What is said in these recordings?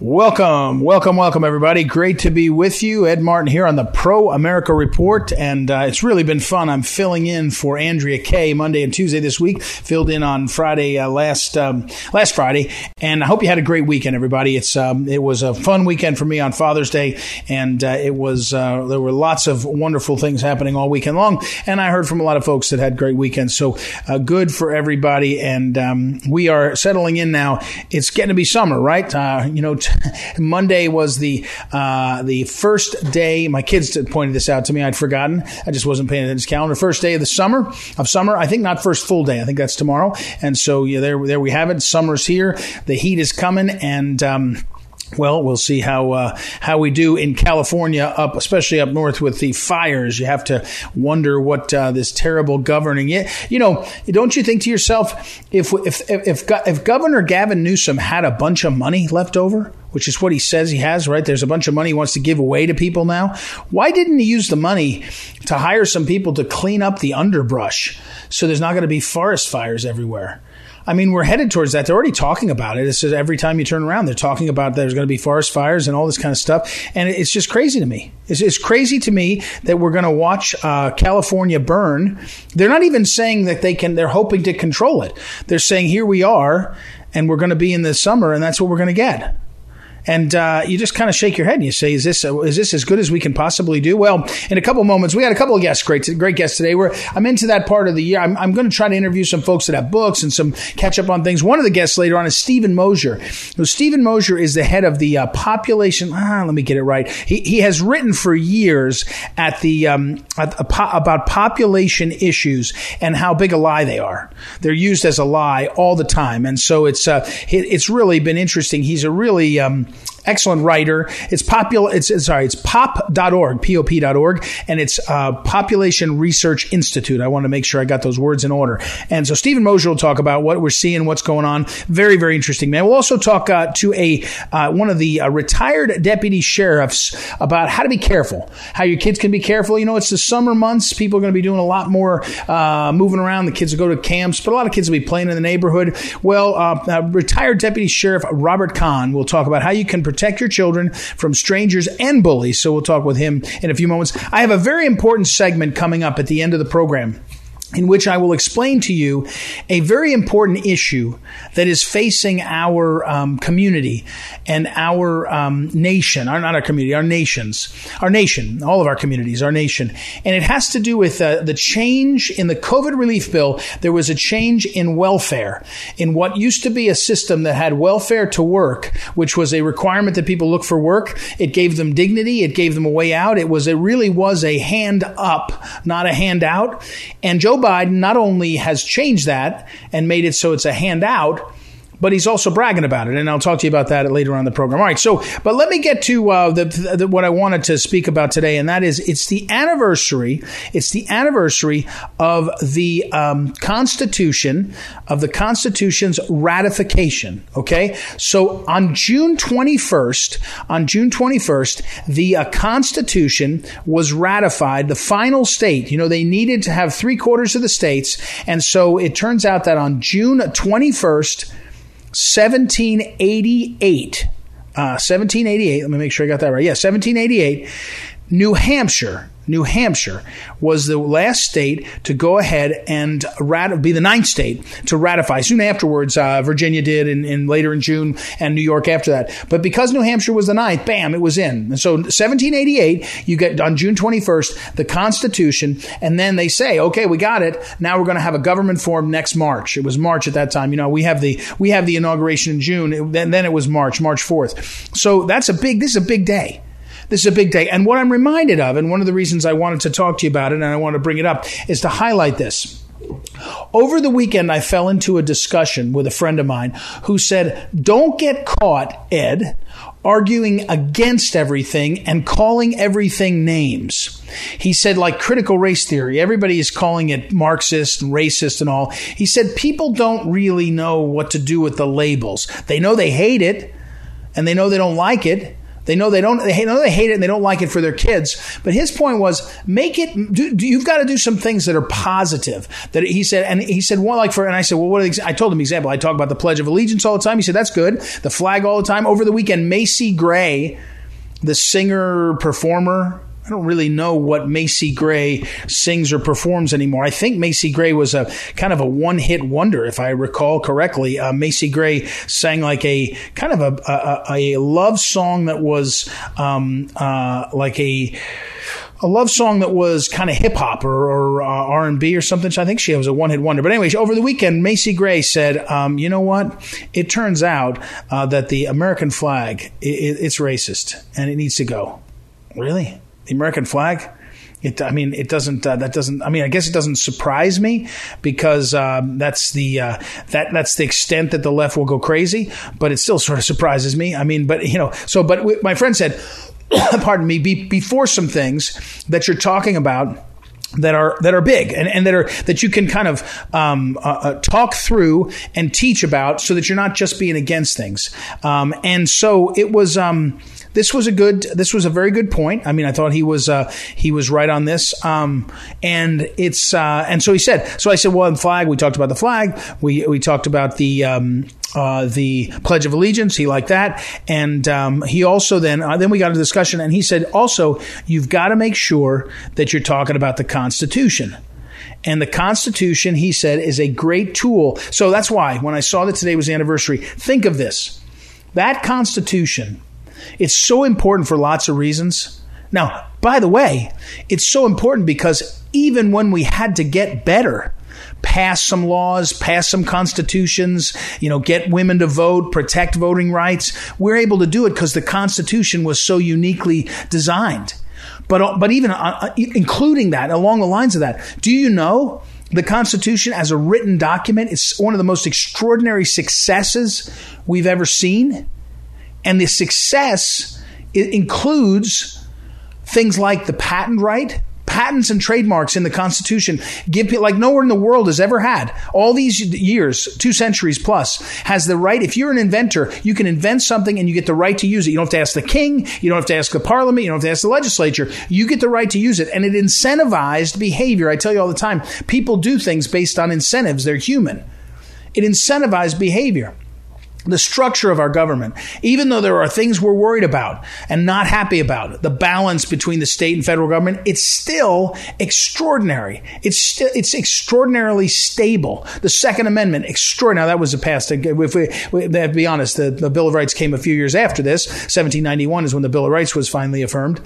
Welcome, welcome, welcome, everybody. Great to be with you. Ed Martin here on the Pro America Report, and uh, it's really been fun. I'm filling in for Andrea Kaye Monday and Tuesday this week. Filled in on Friday uh, last um, last Friday, and I hope you had a great weekend, everybody. It's um, it was a fun weekend for me on Father's Day, and uh, it was uh, there were lots of wonderful things happening all weekend long, and I heard from a lot of folks that had great weekends. So uh, good for everybody, and um, we are settling in now. It's getting to be summer, right? Uh, you know. Monday was the uh, the first day. My kids pointed this out to me. I'd forgotten. I just wasn't paying attention to calendar. First day of the summer of summer. I think not first full day. I think that's tomorrow. And so yeah, there there we have it. Summer's here. The heat is coming, and um, well, we'll see how uh, how we do in California, up especially up north with the fires. You have to wonder what uh, this terrible governing. You, you know, don't you think to yourself, if if if, if Governor Gavin Newsom had a bunch of money left over, which is what he says he has, right? There's a bunch of money he wants to give away to people now. Why didn't he use the money to hire some people to clean up the underbrush so there's not going to be forest fires everywhere? I mean, we're headed towards that. They're already talking about it. It's just every time you turn around, they're talking about there's going to be forest fires and all this kind of stuff. And it's just crazy to me. It's, it's crazy to me that we're going to watch uh, California burn. They're not even saying that they can, they're hoping to control it. They're saying, here we are, and we're going to be in the summer, and that's what we're going to get and uh, you just kind of shake your head and you say, "Is this is this as good as we can possibly do?" Well, in a couple moments, we had a couple of guests, great great guests today. Where I'm into that part of the year. I'm, I'm going to try to interview some folks that have books and some catch up on things. One of the guests later on is Steven Mosher. So Steven Mosher is the head of the uh, population. Ah, let me get it right. He he has written for years at the um, at, about population issues and how big a lie they are. They're used as a lie all the time, and so it's uh, it, it's really been interesting. He's a really um, excellent writer. It's popular. It's, sorry. It's pop.org, pop.org, and it's uh, Population Research Institute. I want to make sure I got those words in order. And so Steven Mosher will talk about what we're seeing, what's going on. Very, very interesting man. We'll also talk uh, to a uh, one of the uh, retired deputy sheriffs about how to be careful, how your kids can be careful. You know, it's the summer months. People are going to be doing a lot more uh, moving around. The kids will go to camps, but a lot of kids will be playing in the neighborhood. Well, uh, retired deputy sheriff Robert Kahn will talk about how you can protect your children from strangers and bullies. So we'll talk with him in a few moments. I have a very important segment coming up at the end of the program in which I will explain to you a very important issue that is facing our um, community and our um, nation, our, not our community, our nations, our nation, all of our communities, our nation. And it has to do with uh, the change in the COVID relief bill. There was a change in welfare in what used to be a system that had welfare to work, which was a requirement that people look for work. It gave them dignity. It gave them a way out. It was, it really was a hand up, not a handout. And Joe Biden not only has changed that and made it so it's a handout, but he's also bragging about it, and I'll talk to you about that later on the program. All right, so but let me get to uh, the, the, what I wanted to speak about today, and that is it's the anniversary. It's the anniversary of the um, Constitution of the Constitution's ratification. Okay, so on June twenty first, on June twenty first, the uh, Constitution was ratified. The final state, you know, they needed to have three quarters of the states, and so it turns out that on June twenty first. 1788. Uh, 1788. Let me make sure I got that right. Yeah, 1788. New Hampshire New Hampshire was the last state to go ahead and rat- be the ninth state to ratify. Soon afterwards, uh, Virginia did, and, later in June, and New York after that. But because New Hampshire was the ninth, bam, it was in. And so 1788, you get on June 21st the Constitution, and then they say, okay, we got it. Now we're going to have a government form next March. It was March at that time. You know, we have the we have the inauguration in June. and then, then it was March, March 4th. So that's a big. This is a big day. This is a big day. And what I'm reminded of, and one of the reasons I wanted to talk to you about it and I want to bring it up, is to highlight this. Over the weekend, I fell into a discussion with a friend of mine who said, Don't get caught, Ed, arguing against everything and calling everything names. He said, like critical race theory, everybody is calling it Marxist and racist and all. He said, People don't really know what to do with the labels. They know they hate it and they know they don't like it, They know they don't. They know they hate it and they don't like it for their kids. But his point was, make it. Do, do, you've got to do some things that are positive. That he said, and he said, well, like for. And I said, well, what? Are the, I told him example. I talk about the Pledge of Allegiance all the time. He said, that's good. The flag all the time. Over the weekend, Macy Gray, the singer performer I don't really know what Macy Gray sings or performs anymore. I think Macy Gray was a kind of a one hit wonder, if I recall correctly. Uh, Macy Gray sang like a kind of a, a, a love song that was um, uh, like a a love song that was kind of hip hop or, or uh, R and B or something. So I think she was a one hit wonder. But anyways, over the weekend, Macy Gray said, um, "You know what? It turns out uh, that the American flag it, it's racist and it needs to go." Really? The American flag. It, I mean, it doesn't. Uh, that doesn't. I mean, I guess it doesn't surprise me because um, that's the uh, that that's the extent that the left will go crazy. But it still sort of surprises me. I mean, but you know, so but w- my friend said, pardon me, be, before some things that you're talking about that are that are big and, and that are that you can kind of um, uh, uh, talk through and teach about so that you're not just being against things. Um, and so it was. Um, this was a good this was a very good point. I mean, I thought he was uh, he was right on this. Um, and it's uh, and so he said. So I said, well, the flag. We talked about the flag. We we talked about the um, uh, the Pledge of Allegiance. He liked that, and um, he also then uh, then we got a discussion, and he said also you've got to make sure that you're talking about the Constitution. And the Constitution, he said, is a great tool. So that's why when I saw that today was the anniversary, think of this. That Constitution it's so important for lots of reasons. Now, by the way, it's so important because even when we had to get better, pass some laws, pass some constitutions, you know, get women to vote, protect voting rights, we're able to do it because the Constitution was so uniquely designed. But, but even uh, uh, including that, along the lines of that, do you know the Constitution as a written document is one of the most extraordinary successes we've ever seen? And the success includes things like the patent right, patents and trademarks in the Constitution give people like nowhere in the world has ever had all these years, two centuries plus, has the right. If you're an inventor, you can invent something and you get the right to use it. You don't have to ask the king, you don't have to ask the parliament, you don't have to ask the legislature. You get the right to use it, and it incentivized behavior. I tell you all the time, people do things based on incentives. They're human. It incentivized behavior the structure of our government, even though there are things we're worried about and not happy about, the balance between the state and federal government, it's still extraordinary. It's it's extraordinarily stable. The Second Amendment, extraordinary. Now that was a past. If we, we to be honest, the, the Bill of Rights came a few years after this. 1791 is when the Bill of Rights was finally affirmed.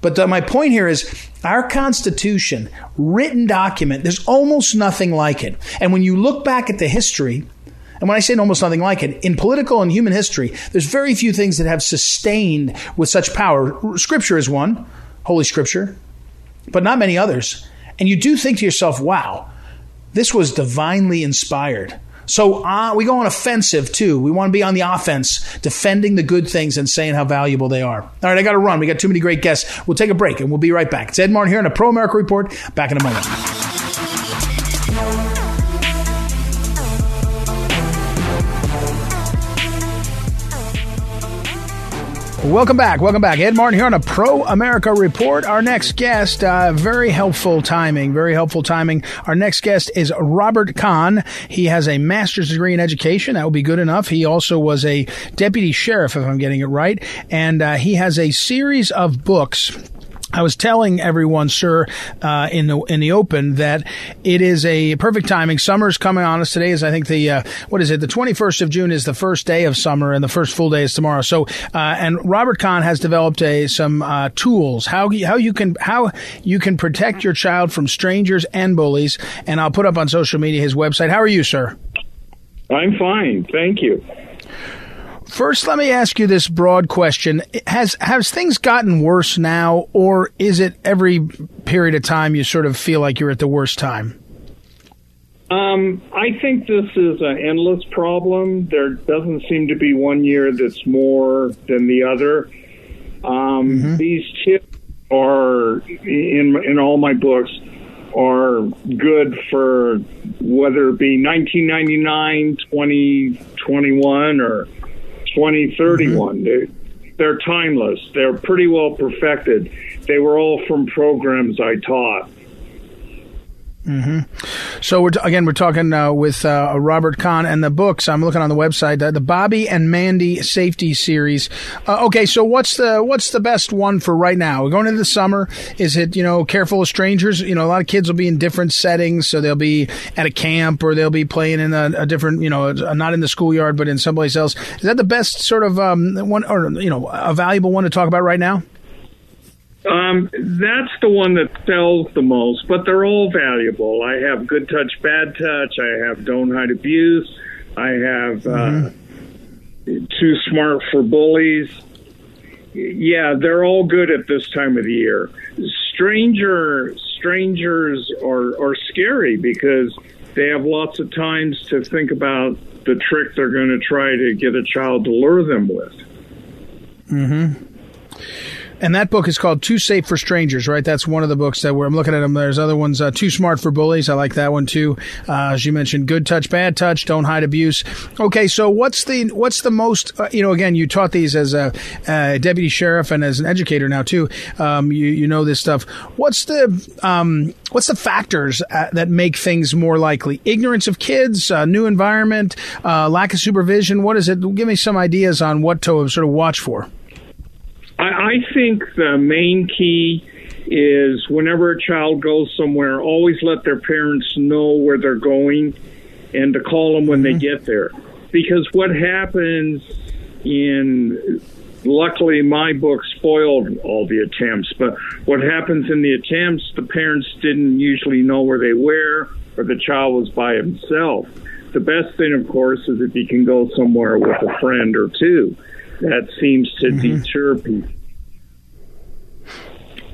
But the, my point here is our Constitution, written document, there's almost nothing like it. And when you look back at the history, and when I say almost nothing like it, in political and human history, there's very few things that have sustained with such power. Scripture is one, Holy Scripture, but not many others. And you do think to yourself, wow, this was divinely inspired. So uh, we go on offensive too. We want to be on the offense, defending the good things and saying how valuable they are. All right, I got to run. We got too many great guests. We'll take a break and we'll be right back. It's Ed Martin here on a Pro America Report. Back in a moment. Welcome back. Welcome back. Ed Martin here on a Pro America Report. Our next guest, uh, very helpful timing, very helpful timing. Our next guest is Robert Kahn. He has a master's degree in education. That would be good enough. He also was a deputy sheriff, if I'm getting it right. And uh, he has a series of books I was telling everyone, sir, uh, in the in the open that it is a perfect timing. Summer's coming on us today. Is I think the uh, what is it? The twenty first of June is the first day of summer, and the first full day is tomorrow. So, uh, and Robert Kahn has developed a some uh, tools how how you can how you can protect your child from strangers and bullies. And I'll put up on social media his website. How are you, sir? I'm fine, thank you. First, let me ask you this broad question: Has has things gotten worse now, or is it every period of time you sort of feel like you're at the worst time? Um, I think this is an endless problem. There doesn't seem to be one year that's more than the other. Um, mm-hmm. These tips are in in all my books are good for whether it be 1999, 2021, or 2031. Mm-hmm. they're timeless. They're pretty well perfected. They were all from programs I taught. Mm-hmm. So we're t- again we're talking uh, with uh, Robert Kahn and the books. I'm looking on the website, uh, the Bobby and Mandee Safety Series. Uh, okay, so what's the what's the best one for right now? We're going into the summer. Is it you know Careful of Strangers? You know a lot of kids will be in different settings, so they'll be at a camp or they'll be playing in a, a different you know not in the schoolyard but in someplace else. Is that the best sort of um, one or you know a valuable one to talk about right now? Um, that's the one that sells the most, but they're all valuable. I have Good Touch, Bad Touch. I have Don't Hide Abuse. I have uh, mm-hmm. Too Smart for Bullies. Yeah, they're all good at this time of the year. Stranger strangers are are scary because they have lots of times to think about the trick they're going to try to get a child to lure them with. Mm-hmm. And that book is called Too Safe for Strangers, right? That's one of the books that where I'm looking at them. There's other ones, uh, Too Smart for Bullies. I like that one too. Uh, as you mentioned, Good Touch, Bad Touch, Don't Hide Abuse. Okay, so what's the what's the most? Uh, you know, again, you taught these as a, a, deputy sheriff and as an educator now too. Um, you you know this stuff. What's the um, what's the factors uh, that make things more likely? Ignorance of kids, uh, new environment, uh, lack of supervision. What is it? Give me some ideas on what to sort of watch for. I, I think the main key is whenever a child goes somewhere, always let their parents know where they're going and to call them when mm-hmm. they get there. Because what happens in luckily my book spoiled all the attempts, but what happens in the attempts, the parents didn't usually know where they were or the child was by himself. The best thing, of course, is if you can go somewhere with a friend or two that seems to mm-hmm. deter people.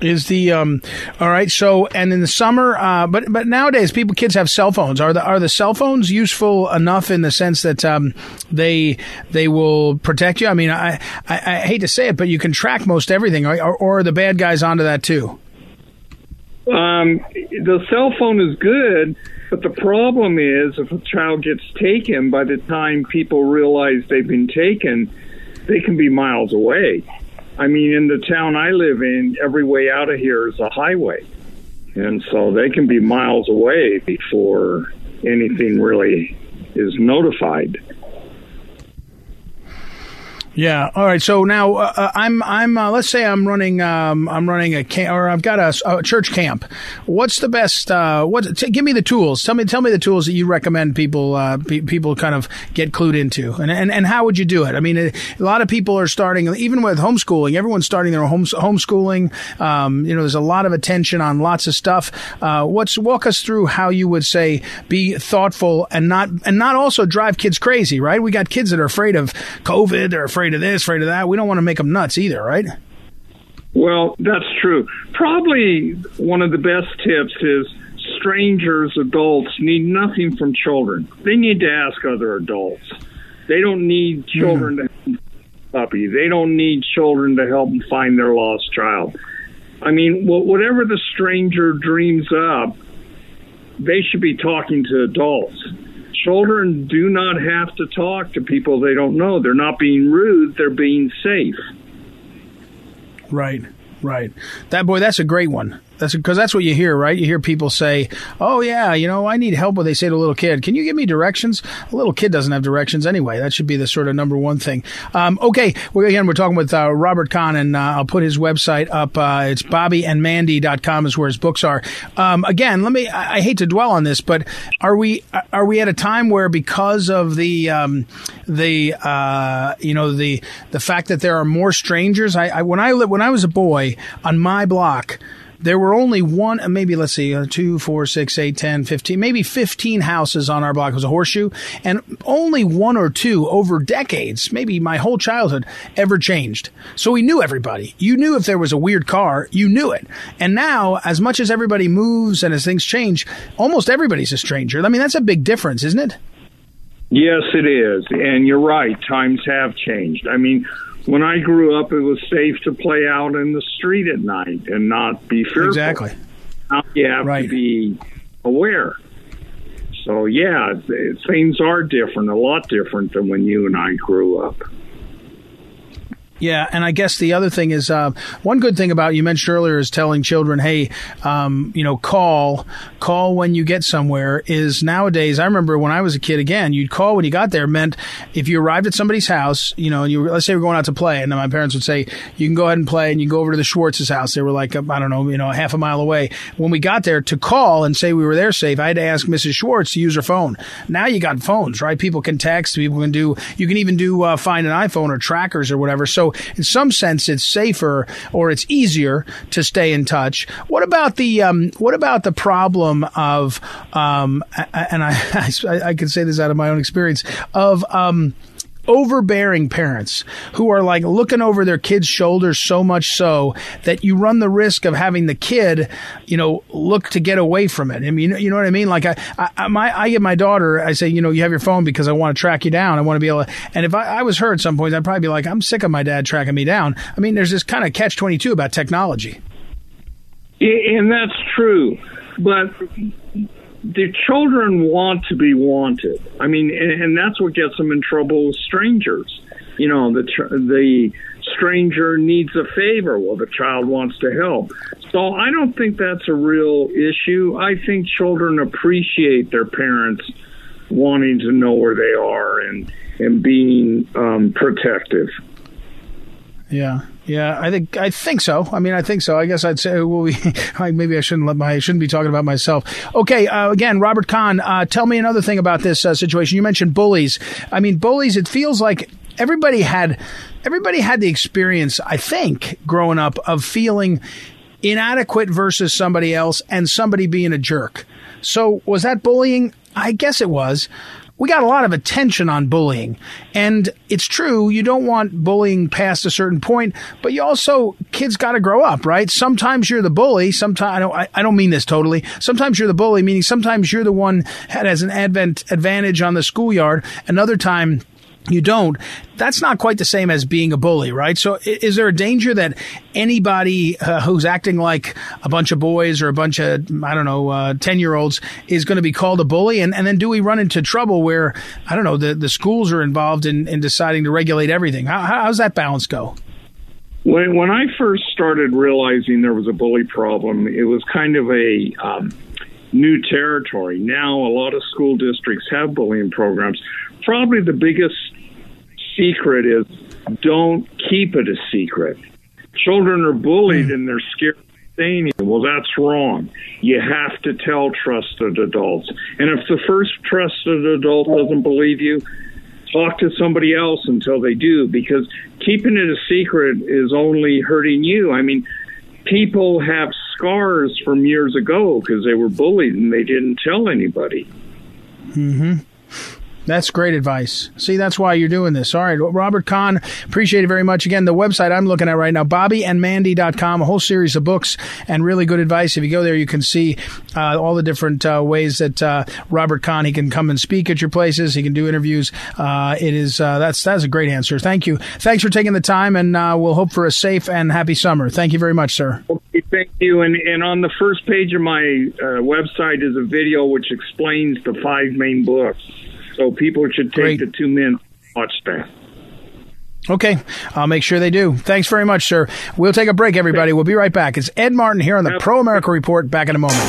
Is the um all right so and in the summer uh but but nowadays people kids have cell phones. Are the are the cell phones useful enough in the sense that um they they will protect you? I mean i i, I hate to say it but you can track most everything. Or, or are the bad guys onto that too? Um the cell phone is good but the problem is if a child gets taken by the time people realize they've been taken they can be miles away. I mean, in the town I live in, every way out of here is a highway. And so they can be miles away before anything really is notified. Yeah. All right. So now uh, uh, I'm I'm uh, let's say I'm running um, I'm running a camp or I've got a, a church camp. What's the best? Uh, what? T- give me the tools. Tell me tell me the tools that you recommend people uh, pe- people kind of get clued into, and, and and how would you do it? I mean, a, a lot of people are starting even with homeschooling. Everyone's starting their home homeschooling. Um, you know, there's a lot of attention on lots of stuff. Uh, what's walk us through how you would say be thoughtful and not and not also drive kids crazy. Right? We got kids that are afraid of COVID. or afraid afraid of this, afraid of that. We don't want to make them nuts either, right? Well, that's true. Probably one of the best tips is strangers, adults need nothing from children. They need to ask other adults. They don't need children mm. to help puppy. They don't need children to help them find their lost child. I mean, whatever the stranger dreams up, they should be talking to adults children do not have to talk to people they don't know. They're not being rude, they're being safe. Right, right. That boy, that's a great one. That's because that's what you hear, right? You hear people say, "Oh yeah, you know, I need help." What they say to a little kid, "Can you give me directions?" A little kid doesn't have directions anyway. That should be the sort of number one thing. Um, okay, again, we're talking with uh, Robert Kahn, and uh, I'll put his website up. Uh, it's bobbyandmandee.com is where his books are. Um, again, let me. I, I, hate to dwell on this, but are we are we at a time where because of the um, the uh, you know the the fact that there are more strangers? I, I when I when I was a boy on my block there were only one, uh, maybe let's see, uh, two, four, six, eight, 10, 15, maybe 15 houses on our block. It was a horseshoe and only one or two over decades, maybe my whole childhood ever changed. So we knew everybody. You knew if there was a weird car, you knew it. And now, as much as everybody moves and as things change, almost everybody's a stranger. I mean, that's a big difference, isn't it? Yes, it is. And you're right. Times have changed. I mean, when I grew up, it was safe to play out in the street at night and not be fearful. Exactly. Now you have right. to be aware. So yeah, things are different, a lot different than when you and I grew up. Yeah, and I guess the other thing is uh, one good thing about you mentioned earlier is telling children, hey, um, you know, call, call when you get somewhere. Is nowadays, I remember when I was a kid. Again, you'd call when you got there. Meant if you arrived at somebody's house, you know, you let's say we're going out to play, and my parents would say, you can go ahead and play, and you go over to the Schwartz's house. They were like, I don't know, you know, half a mile away. When we got there to call and say we were there safe, I had to ask Mrs. Schwartz to use her phone. Now you got phones, right? People can text, people can do, you can even do uh, find an iPhone or trackers or whatever. So in some sense, it's safer or it's easier to stay in touch. What about the um, what about the problem of um, and I, I I can say this out of my own experience of um, overbearing parents who are like looking over their kid's shoulders so much so that you run the risk of having the kid, you know, look to get away from it. I mean, you know what I mean? Like I, I, my, I get my daughter, I say, you know, you have your phone because I want to track you down. I want to be able to, and if I, I was her at some point, I'd probably be like, I'm sick of my dad tracking me down. I mean, there's this kind of catch 22 about technology. And that's true. But the children want to be wanted. I mean, and, and that's what gets them in trouble with strangers. You know, the the stranger needs a favor. Well, the child wants to help. So I don't think that's a real issue. I think children appreciate their parents wanting to know where they are and and being um, protective. Yeah, yeah, I think I think so. I mean, I think so. I guess I'd say well, we, maybe I shouldn't let my I shouldn't be talking about myself. Okay, uh, again, Robert Kahn, uh, tell me another thing about this uh, situation. You mentioned bullies. I mean, bullies. It feels like everybody had everybody had the experience. I think growing up of feeling inadequate versus somebody else and somebody being a jerk. So was that bullying? I guess it was we got a lot of attention on bullying. And it's true, you don't want bullying past a certain point, but you also, kids got to grow up, right? Sometimes you're the bully. Sometimes, I don't, I don't mean this totally. Sometimes you're the bully, meaning sometimes you're the one that has an advent advantage on the schoolyard. Another time, you don't, that's not quite the same as being a bully, right? So is there a danger that anybody uh, who's acting like a bunch of boys or a bunch of, I don't know, 10 uh, year olds is going to be called a bully? And, and then do we run into trouble where, I don't know, the, the schools are involved in, in deciding to regulate everything? How, does that balance go? When, when I first started realizing there was a bully problem, it was kind of a, um, new territory. Now, a lot of school districts have bullying programs. Probably the biggest secret is don't keep it a secret. Children are bullied mm. and they're scared saying. Well, that's wrong. You have to tell trusted adults. And if the first trusted adult doesn't believe you, talk to somebody else until they do because keeping it a secret is only hurting you. I mean, people have scars from years ago because they were bullied and they didn't tell anybody. Mhm. That's great advice. See, that's why you're doing this. All right. Robert Kahn, appreciate it very much. Again, the website I'm looking at right now, bobbyandmandee.com, a whole series of books and really good advice. If you go there, you can see uh, all the different uh, ways that uh, Robert Kahn, he can come and speak at your places. He can do interviews. Uh, it is, uh, that's, that's a great answer. Thank you. Thanks for taking the time and uh, we'll hope for a safe and happy summer. Thank you very much, sir. Okay, thank you. And, and on the first page of my website is a video which explains the five main books. So people should take Great. the two minutes watch that. Okay, I'll make sure they do. Thanks very much, sir. We'll take a break, everybody. We'll be right back. It's Ed Martin here on the Pro America Report. Back in a moment.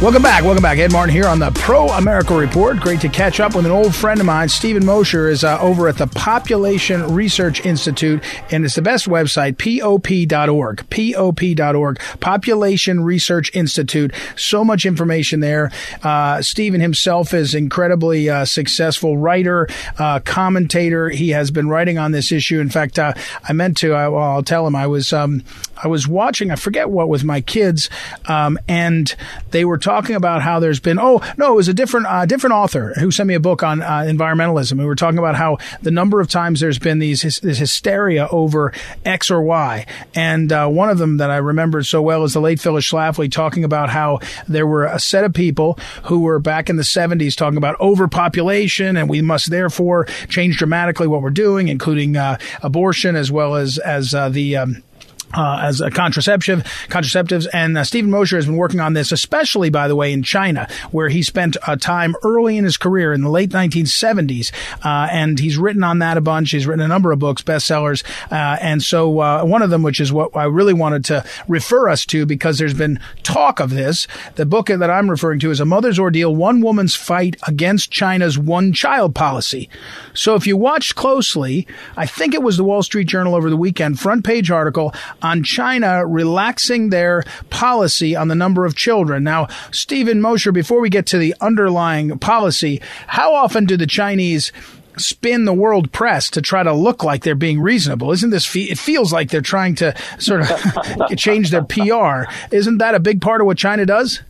Welcome back. Welcome back. Ed Martin here on the Pro America Report. Great to catch up with an old friend of mine. Steven Mosher is uh, over at the Population Research Institute, and it's the best website, pop.org. pop.org. Population Research Institute. So much information there. Uh, Steven himself is incredibly uh, successful writer, uh, commentator. He has been writing on this issue. In fact, uh, I meant to, I, well, I'll tell him, I was, um, I was watching, I forget what, with my kids, um, and they were talking talking about how there's been oh no, it was a different uh, different author who sent me a book on uh, environmentalism. We were talking about how the number of times there's been these this hysteria over X or Y, and uh, one of them that I remembered so well is the late Phyllis Schlafly talking about how there were a set of people who were back in the 70s talking about overpopulation and we must therefore change dramatically what we're doing, including uh, abortion as well as as uh, the um, uh, as a contraceptive, contraceptives. And uh, Steven Mosher has been working on this, especially, by the way, in China, where he spent a time early in his career in the late 1970s. Uh, and he's written on that a bunch. He's written a number of books, bestsellers. Uh, and so uh, one of them, which is what I really wanted to refer us to because there's been talk of this. The book that I'm referring to is A Mother's Ordeal, One Woman's Fight Against China's One Child Policy. So if you watched closely, I think it was the Wall Street Journal over the weekend, front page article on China relaxing their policy on the number of children. Now, Steven Mosher, before we get to the underlying policy, how often do the Chinese spin the world press to try to look like they're being reasonable. Isn't this, fe- it feels like they're trying to sort of change their PR. Isn't that a big part of what China does?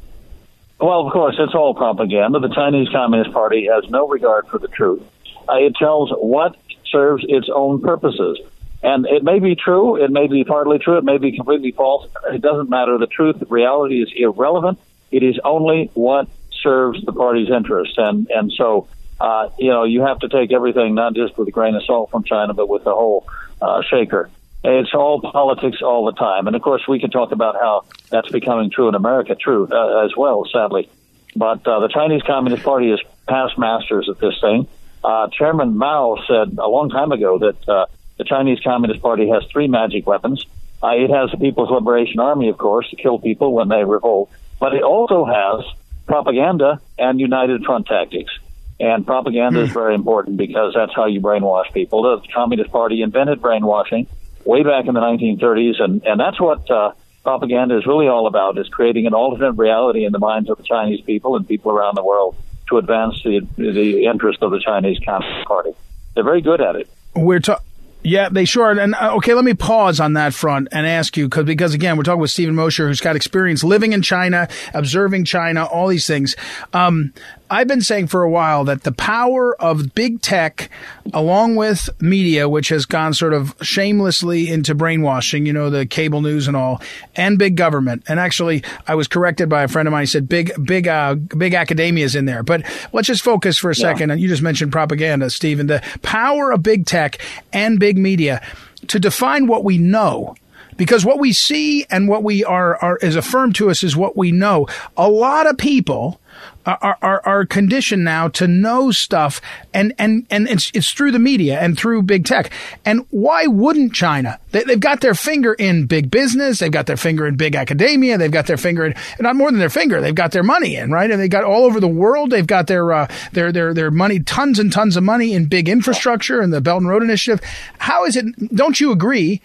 Well, of course, it's all propaganda. The Chinese Communist Party has no regard for the truth. Uh, it tells what serves its own purposes. And it may be true, it may be partly true, it may be completely false. It doesn't matter. The truth, reality is irrelevant. It is only what serves the party's interest. And, and so, uh, you know, you have to take everything not just with a grain of salt from China, but with the whole uh, shaker. It's all politics all the time. And of course, we can talk about how that's becoming true in America, true uh, as well, sadly. But uh, the Chinese Communist Party is past masters at this thing. Uh, Chairman Mao said a long time ago that uh, the Chinese Communist Party has three magic weapons. Uh, it has the People's Liberation Army, of course, to kill people when they revolt, but it also has propaganda and united front tactics. And propaganda is hmm. very important because that's how you brainwash people. The Communist Party invented brainwashing way back in the 1930s, and, and that's what uh, propaganda is really all about, is creating an alternate reality in the minds of the Chinese people and people around the world to advance the, the interest of the Chinese Communist Party. They're very good at it. We're talking yeah, they sure. And uh, okay, let me pause on that front and ask you because because again, we're talking with Steven Mosher, who's got experience living in China, observing China, all these things. Um, I've been saying for a while that the power of big tech, along with media, which has gone sort of shamelessly into brainwashing, you know, the cable news and all, and big government. And actually, I was corrected by a friend of mine. He said big, big, uh, big academia is in there. But let's just focus for a yeah. second. And you just mentioned propaganda, Steven. The power of big tech and big media to define what we know because what we see and what we are, are is affirmed to us is what we know. A lot of people are, are, are conditioned now to know stuff and, and, and it's, it's through the media and through big tech. And why wouldn't China? They, have got their finger in big business. They've got their finger in big academia. They've got their finger in, not more than their finger. They've got their money in, right? And they got all over the world. They've got their, uh, their, their, their money, tons and tons of money in big infrastructure and the Belt and Road Initiative. How is it? Don't you agree?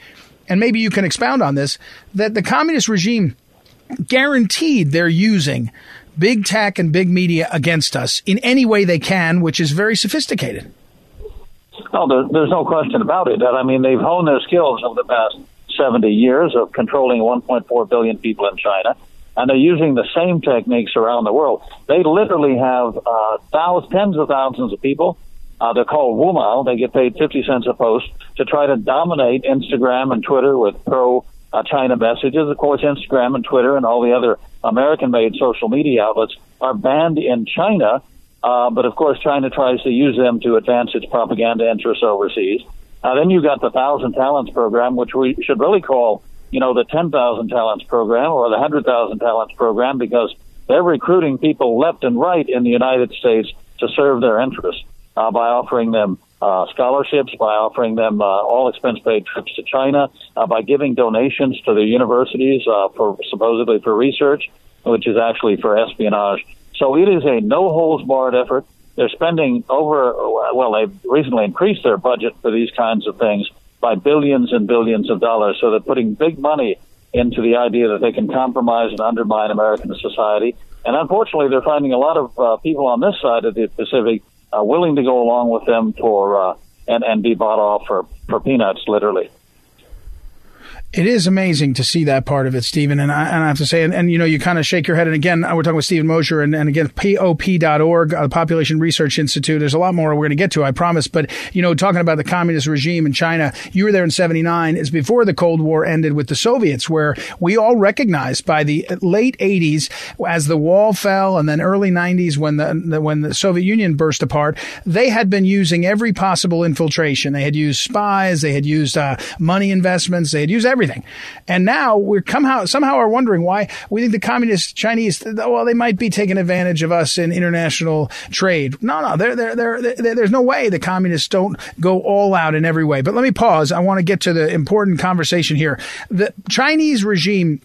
And maybe you can expound on this that the communist regime guaranteed they're using big tech and big media against us in any way they can, which is very sophisticated. No, there's no question about it. I mean, they've honed their skills over the past 70 years of controlling 1.4 billion people in China, and they're using the same techniques around the world. They literally have uh, thousands, tens of thousands of people. Uh, they're called Wumao. They get paid 50 cents a post to try to dominate Instagram and Twitter with pro uh, China messages. Of course, Instagram and Twitter and all the other American made social media outlets are banned in China, uh, but of course, China tries to use them to advance its propaganda interests overseas. Uh, then you've got the Thousand Talents program, which we should really call, you know, the 10,000 Talents program or the 100,000 Talents program because they're recruiting people left and right in the United States to serve their interests uh, by offering them uh, scholarships, by offering them uh, all expense paid trips to China, uh, by giving donations to the universities uh, for supposedly for research, which is actually for espionage. So it is a no holds barred effort. They're spending over, well, they've recently increased their budget for these kinds of things by billions and billions of dollars. So they're putting big money into the idea that they can compromise and undermine American society. And unfortunately, they're finding a lot of uh, people on this side of the Pacific willing to go along with them for uh, and and be bought off for for peanuts, literally. It is amazing to see that part of it, Steven. And I, and I have to say, and, and, you know, you kind of shake your head. And again, we're talking with Steven Mosher and, and again, POP.org, the Population Research Institute. There's a lot more we're going to get to, I promise. But, you know, talking about the communist regime in China, you were there in 79. It's before the Cold War ended with the Soviets, where we all recognized by the late 80s as the wall fell and then early 90s when the, the when the Soviet Union burst apart, they had been using every possible infiltration. They had used spies. They had used uh, money investments. They had used. And now we're somehow somehow are wondering why we think the communist Chinese, well, they might be taking advantage of us in international trade. No, no, they're, they're, they're, there's no way the communists don't go all out in every way. But let me pause. I want to get to the important conversation here. The Chinese regime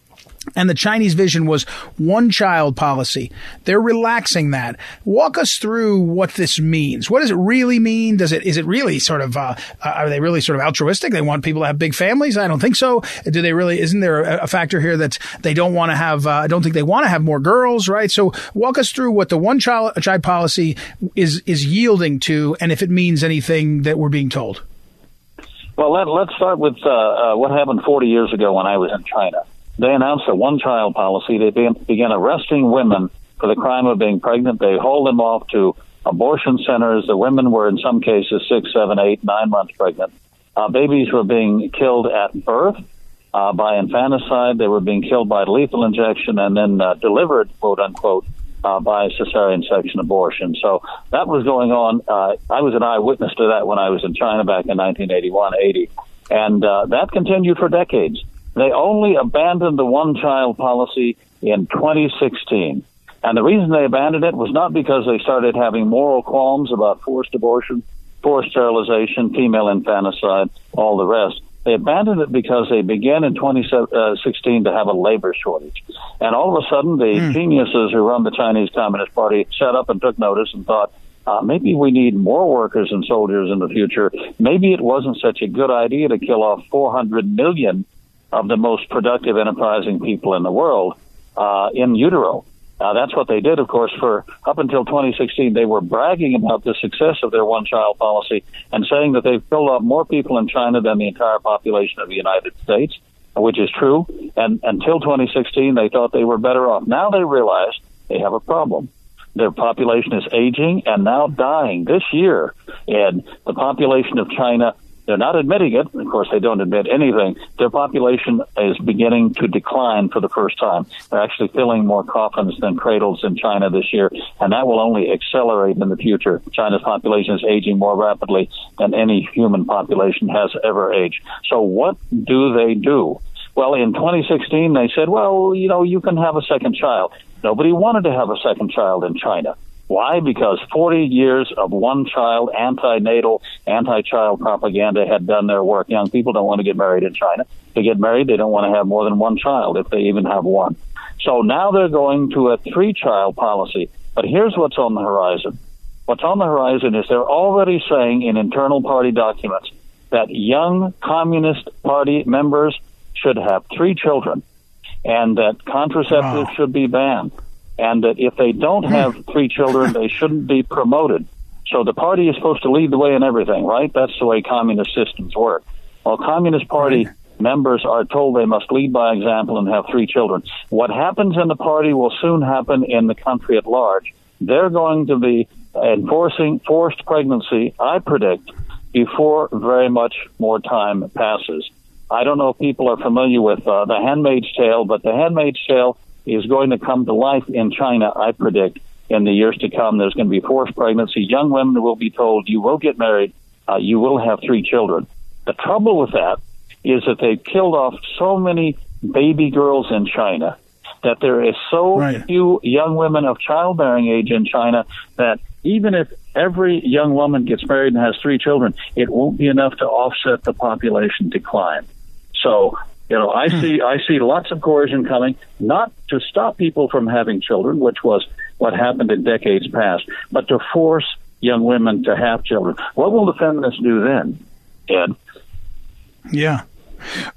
and the Chinese vision was one child policy. They're relaxing that. Walk us through what this means. What does it really mean? Does it is it really sort of uh, are they really sort of altruistic? They want people to have big families? I don't think so. Do they really? Isn't there a, a factor here that they don't want to have? Uh, I don't think they want to have more girls, right? So walk us through what the one child child policy is is yielding to, and if it means anything that we're being told. Well, let, us start with uh, uh, what happened 40 years ago when I was in China they announced a one child policy. They began arresting women for the crime of being pregnant. They hauled them off to abortion centers. The women were, in some cases, six, seven, eight, nine months pregnant. Uh, babies were being killed at birth uh, by infanticide. They were being killed by lethal injection and then uh, delivered, quote unquote, uh, by cesarean section abortion. So that was going on. Uh, I was an eyewitness to that when I was in China back in 1981 80. And uh, that continued for decades. They only abandoned the one child policy in 2016. And the reason they abandoned it was not because they started having moral qualms about forced abortion, forced sterilization, female infanticide, all the rest. They abandoned it because they began in 2016 to have a labor shortage. And all of a sudden, the mm. geniuses who run the Chinese Communist Party sat up and took notice and thought, uh, maybe we need more workers and soldiers in the future. Maybe it wasn't such a good idea to kill off 400 million of the most productive, enterprising people in the world uh, in utero. Uh, that's what they did, of course, for up until 2016. They were bragging about the success of their one child policy and saying that they've killed off more people in China than the entire population of the United States, which is true. And until 2016, they thought they were better off. Now they realize they have a problem. Their population is aging and now dying. This year, and the population of China they're not admitting it. Of course, they don't admit anything. Their population is beginning to decline for the first time. They're actually filling more coffins than cradles in China this year, and that will only accelerate in the future. China's population is aging more rapidly than any human population has ever aged. So, what do they do? Well, in 2016, they said, well, you know, you can have a second child. Nobody wanted to have a second child in China. Why? Because 40 years of one child, anti-natal, anti-child propaganda had done their work. Young people don't want to get married in China. They get married, they don't want to have more than one child, if they even have one. So now they're going to a three-child policy. But here's what's on the horizon. What's on the horizon is they're already saying in internal party documents that young Communist Party members should have three children and that contraceptives wow. should be banned and that if they don't hmm. have three children, they shouldn't be promoted. So the party is supposed to lead the way in everything, right? That's the way communist systems work. Well, Communist Party members are told they must lead by example and have three children. What happens in the party will soon happen in the country at large. They're going to be enforcing forced pregnancy, I predict, before very much more time passes. I don't know if people are familiar with uh, The Handmaid's Tale, but The Handmaid's Tale is going to come to life in China, I predict, in the years to come. There's going to be forced pregnancy. Young women will be told, you will get married, uh, you will have three children. The trouble with that is that they've killed off so many baby girls in China that there is so right. few young women of childbearing age in China that even if every young woman gets married and has three children, it won't be enough to offset the population decline. So you know, I hmm. see I see lots of coercion coming, not to stop people from having children, which was what happened in decades past, but to force young women to have children. What will the feminists do then, Ed? Yeah.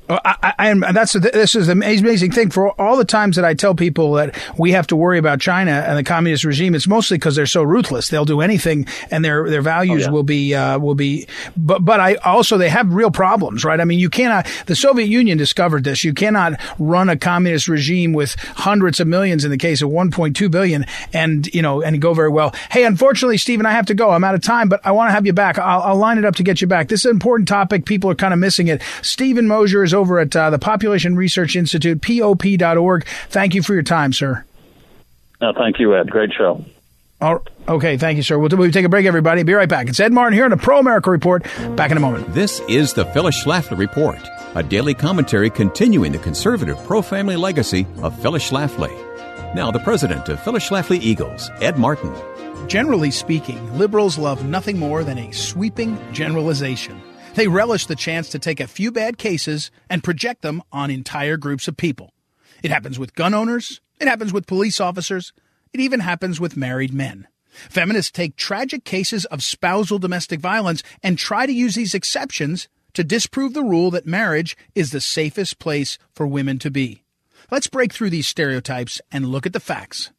Uh, I, I, I, that's this is an amazing thing for all the times that I tell people that we have to worry about China and the communist regime. It's mostly because they're so ruthless. They'll do anything, and their their values oh, yeah. will be uh, will be. But but I also they have real problems, right? I mean, you cannot. The Soviet Union discovered this. You cannot run a communist regime with hundreds of millions in the case of 1.2 billion, and you know, and go very well. Hey, unfortunately, Steven, I have to go. I'm out of time, but I want to have you back. I'll, I'll line it up to get you back. This is an important topic. People are kind of missing it. Steven Mosher is over at uh, the Population Research Institute, pop.org. Thank you for your time, sir. No, thank you, Ed. Great show. All, okay, thank you, sir. We'll, we'll take a break, everybody. Be right back. It's Ed Martin here on the Pro America Report. Back in a moment. This is the Phyllis Schlafly Report. a daily commentary continuing the conservative pro family legacy of Phyllis Schlafly. Now, the president of Phyllis Schlafly Eagles, Ed Martin. Generally speaking, liberals love nothing more than a sweeping generalization. They relish the chance to take a few bad cases and project them on entire groups of people. It happens with gun owners, it happens with police officers, it even happens with married men. Feminists take tragic cases of spousal domestic violence and try to use these exceptions to disprove the rule that marriage is the safest place for women to be. Let's break through these stereotypes and look at the facts.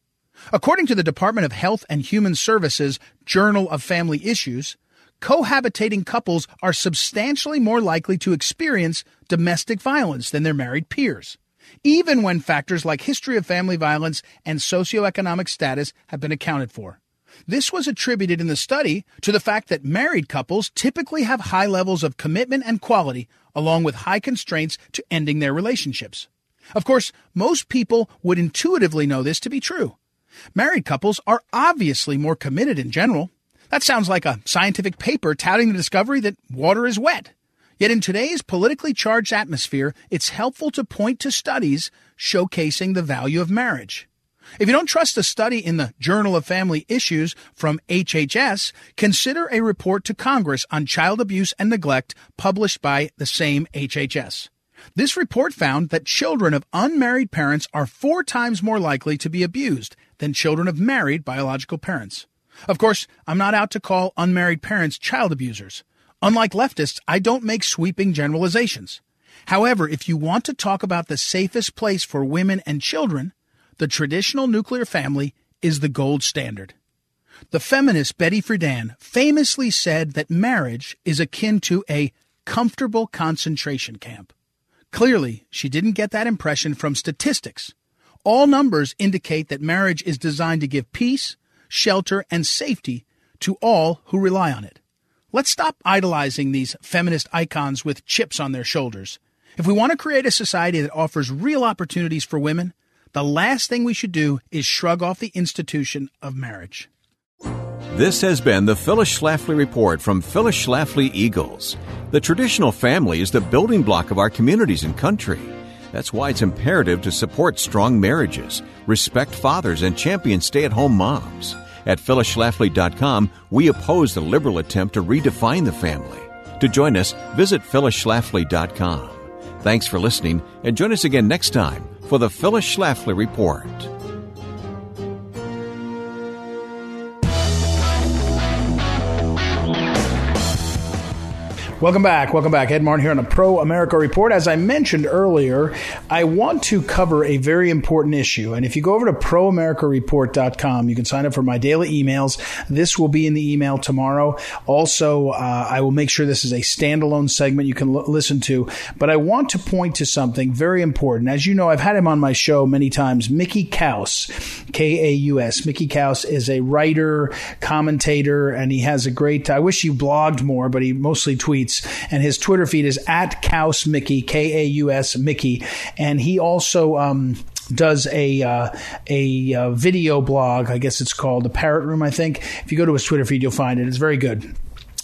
According to the Department of Health and Human Services Journal of Family Issues, cohabitating couples are substantially more likely to experience domestic violence than their married peers, even when factors like history of family violence and socioeconomic status have been accounted for. This was attributed in the study to the fact that married couples typically have high levels of commitment and quality, along with high constraints to ending their relationships. Of course, most people would intuitively know this to be true. Married couples are obviously more committed in general. That sounds like a scientific paper touting the discovery that water is wet. Yet in today's politically charged atmosphere, it's helpful to point to studies showcasing the value of marriage. If you don't trust a study in the Journal of Family Issues from HHS, consider a report to Congress on child abuse and neglect published by the same HHS. This report found that children of unmarried parents are four times more likely to be abused than children of married biological parents. Of course, I'm not out to call unmarried parents child abusers. Unlike leftists, I don't make sweeping generalizations. However, if you want to talk about the safest place for women and children, the traditional nuclear family is the gold standard. The feminist Betty Friedan famously said that marriage is akin to a comfortable concentration camp. Clearly, she didn't get that impression from statistics. All numbers indicate that marriage is designed to give peace, shelter, and safety to all who rely on it. Let's stop idolizing these feminist icons with chips on their shoulders. If we want to create a society that offers real opportunities for women, the last thing we should do is shrug off the institution of marriage. This has been the Phyllis Schlafly Report from Phyllis Schlafly Eagles. The traditional family is the building block of our communities and country. That's why it's imperative to support strong marriages, respect fathers, and champion stay at home moms. At phyllisschlafly.com, we oppose the liberal attempt to redefine the family. To join us, visit phyllisschlafly.com. Thanks for listening, and join us again next time for the Phyllis Schlafly Report. Welcome back. Welcome back. Ed Martin here on the Pro America Report. As I mentioned earlier, I want to cover a very important issue. And if you go over to proamericareport.com, you can sign up for my daily emails. This will be in the email tomorrow. Also, uh, I will make sure this is a standalone segment you can l- listen to. But I want to point to something very important. As you know, I've had him on my show many times. Mickey Kaus, K A U S. Mickey Kaus is a writer, commentator, and he has a great, I wish he blogged more, but he mostly tweets tweets, and his Twitter feed is at Kaus Mickey, K A U S Mickey, and he also. Um, does a uh, a uh, video blog. I guess it's called the Parrot Room. I think if you go to his Twitter feed, you'll find it. It's very good.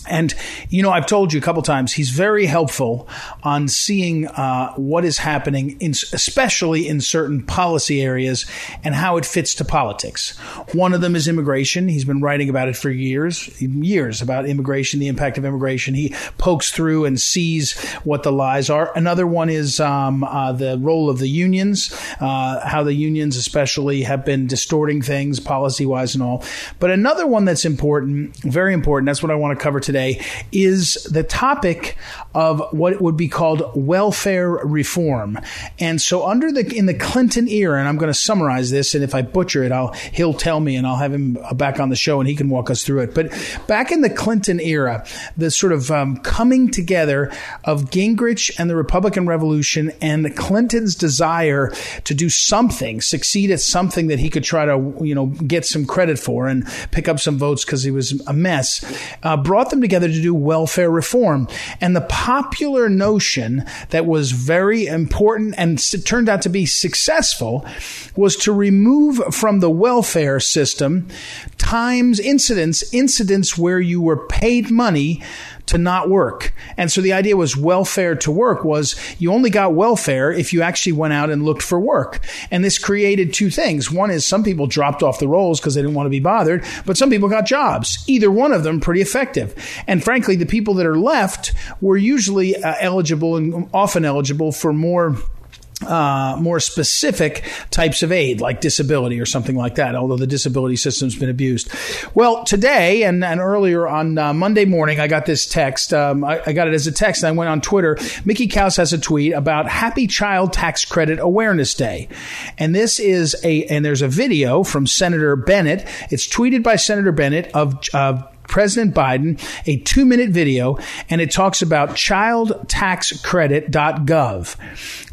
And, you know, I've told you a couple times, he's very helpful on seeing uh, what is happening, in, especially in certain policy areas and how it fits to politics. One of them is immigration. He's been writing about it for years, years about immigration, the impact of immigration. He pokes through and sees what the lies are. Another one is um, uh, the role of the unions, uh, how the unions especially have been distorting things policy wise and all. But another one that's important, very important, that's what I want to cover today today is the topic of what would be called welfare reform. And so under the in the Clinton era, and I'm going to summarize this, and if I butcher it, I'll he'll tell me, and I'll have him back on the show, and he can walk us through it. But back in the Clinton era, the sort of um, coming together of Gingrich and the Republican Revolution, and Clinton's desire to do something, succeed at something that he could try to you know get some credit for and pick up some votes because he was a mess, uh, brought them together to do welfare reform. And the popular notion that was very important and turned out to be successful was to remove from the welfare system times incidents, incidents where you were paid money to not work. And so the idea was welfare to work was you only got welfare if you actually went out and looked for work. And this created two things. One is some people dropped off the rolls because they didn't want to be bothered, but some people got jobs. Either one of them pretty effective. And frankly, the people that are left were usually uh, eligible and often eligible for more uh, more specific types of aid, like disability or something like that, although the disability system's been abused. Well, today and, and earlier on uh, Monday morning, I got this text. Um, I, I, got it as a text, and I went on Twitter. Mickey Kaus has a tweet about Happy Child Tax Credit Awareness Day. And this is a, and there's a video from Senator Bennet. It's tweeted by Senator Bennet of, uh, President Biden a two minute video, and it talks about childtaxcredit.gov.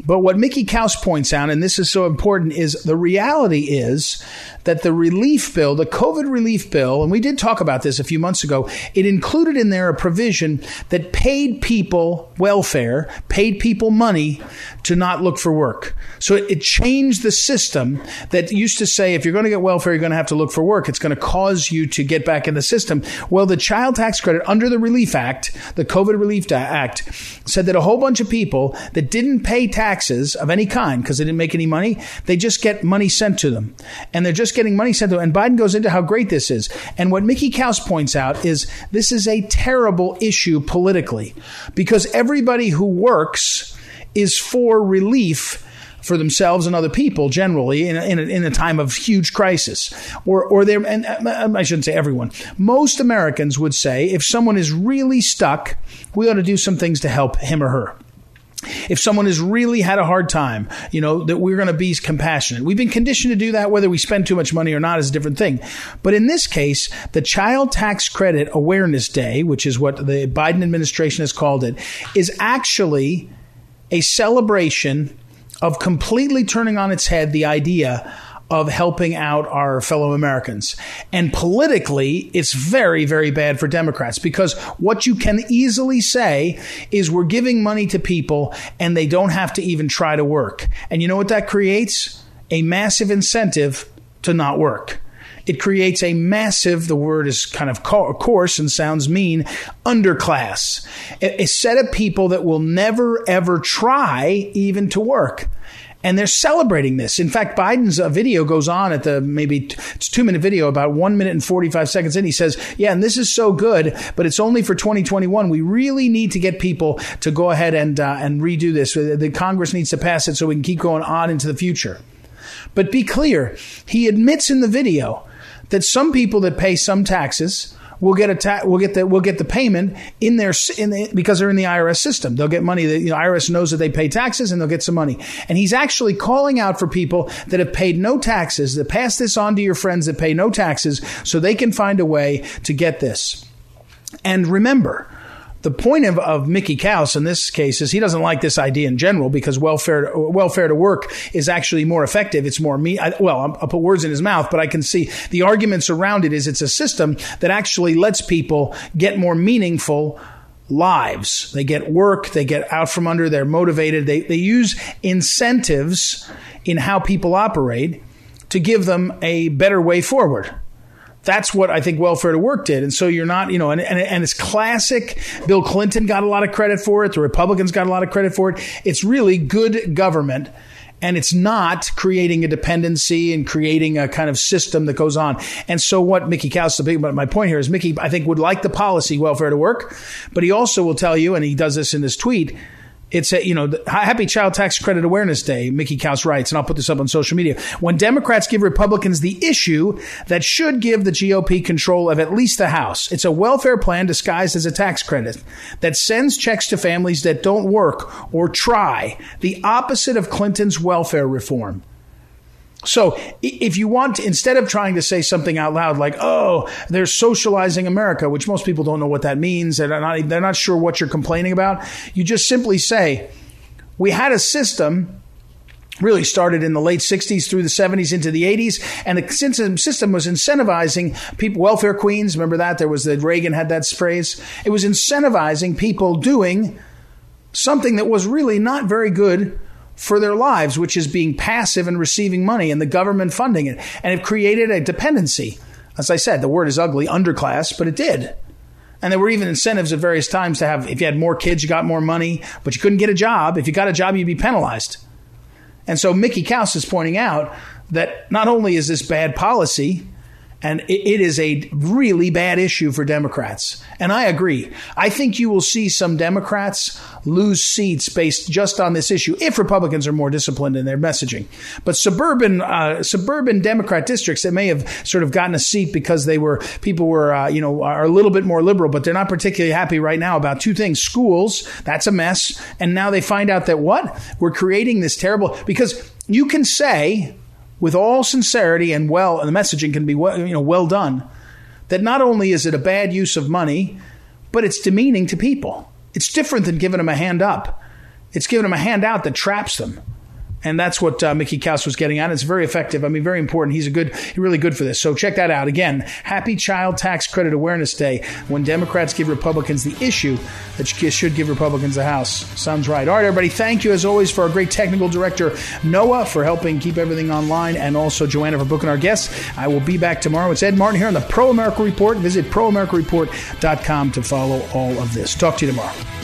But what Mickey Kaus points out, and this is so important, is the reality is that the relief bill, the COVID relief bill, and we did talk about this a few months ago, it included in there a provision that paid people welfare, paid people money to not look for work. So it, it changed the system that used to say if you're going to get welfare, you're going to have to look for work. It's going to cause you to get back in the system. Well, the Child Tax Credit under the Relief Act, the COVID Relief Act, said that a whole bunch of people that didn't pay taxes of any kind because they didn't make any money, they just get money sent to them. And they're just getting money sent to them. And Biden goes into how great this is. And what Mickey Kaus points out is this is a terrible issue politically because everybody who works is for relief for themselves and other people generally in a, in a, in a time of huge crisis. Or, or they're, and uh, I shouldn't say everyone, most Americans would say if someone is really stuck, we ought to do some things to help him or her. If someone has really had a hard time, you know, that we're going to be compassionate. We've been conditioned to do that, whether we spend too much money or not is a different thing. But in this case, the Child Tax Credit Awareness Day, which is what the Biden administration has called it, is actually a celebration of completely turning on its head the idea of helping out our fellow Americans. And politically, it's very, very bad for Democrats because what you can easily say is we're giving money to people and they don't have to even try to work. And you know what that creates? A massive incentive to not work. It creates a massive, the word is kind of coarse and sounds mean, underclass. A set of people that will never ever try even to work and they're celebrating this. In fact, Biden's uh, video goes on at the maybe t- it's two minute video, about one minute and 45 seconds in. He says, Yeah, and this is so good, but it's only for 2021. We really need to get people to go ahead and, uh, and redo this. The Congress needs to pass it so we can keep going on into the future. But be clear, he admits in the video that some people that pay some taxes will get a ta- will get the will get the payment in their in the, because they're in the IRS system. They'll get money. That, you know, IRS knows that they pay taxes and they'll get some money. And he's actually calling out for people that have paid no taxes. That pass this on to your friends that pay no taxes, so they can find a way to get this. And remember, the point of, of Mickey Kaus in this case is he doesn't like this idea in general because welfare welfare to work is actually more effective. It's more me. I, well, I'll, I'll put words in his mouth, but I can see the arguments around it. Is it's a system that actually lets people get more meaningful lives. They get work. They get out from under. They're motivated. They they use incentives in how people operate to give them a better way forward. That's what I think welfare to work did. And so you're not, you know, and, and, and, it's classic. Bill Clinton got a lot of credit for it. The Republicans got a lot of credit for it. It's really good government. And it's not creating a dependency and creating a kind of system that goes on. And so what Mickey Kaus, the big, but my point here is Mickey, I think would like the policy welfare to work, but he also will tell you, and he does this in this tweet, it's a, you know, Happy Child Tax Credit Awareness Day, Mickey Kaus writes, and I'll put this up on social media. When Democrats give Republicans the issue that should give the GOP control of at least the House, it's a welfare plan disguised as a tax credit that sends checks to families that don't work or try, the opposite of Clinton's welfare reform. So if you want, instead of trying to say something out loud like, oh, they're socializing America, which most people don't know what that means, they're not, they're not sure what you're complaining about, you just simply say, we had a system really started in the late 60s through the 70s into the 80s and the system was incentivizing people welfare queens remember that? There was the reagan had that phrase. It was incentivizing people doing something that was really not very good for their lives, which is being passive and receiving money and the government funding it. And it created a dependency. As I said, the word is ugly, underclass, but it did. And there were even incentives at various times to have, if you had more kids, you got more money, but you couldn't get a job. If you got a job, you'd be penalized. And so Mickey Kaus is pointing out that not only is this bad policy, and it is a really bad issue for Democrats. And I agree. I think you will see some Democrats lose seats based just on this issue if Republicans are more disciplined in their messaging. But suburban uh, suburban Democrat districts that may have sort of gotten a seat because they were people were uh, you know are a little bit more liberal, but they're not particularly happy right now about two things: schools, that's a mess, and now they find out that what we're creating this terrible because you can say with all sincerity and well, and the messaging can be well, you know, well done, that not only is it a bad use of money, but it's demeaning to people. It's different than giving them a hand up. It's giving them a handout that traps them. And that's what uh, Mickey Kaus was getting at. It's very effective. I mean, very important. He's a good, really good for this. So check that out. Again, Happy Child Tax Credit Awareness Day when Democrats give Republicans the issue that should give Republicans the House. Sounds right. All right, everybody. Thank you as always for our great technical director, Noah, for helping keep everything online, and also Joanna for booking our guests. I will be back tomorrow. It's Ed Martin here on the Pro America Report. Visit proamericareport.com to follow all of this. Talk to you tomorrow.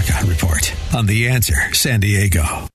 America Report on The Answer San Diego.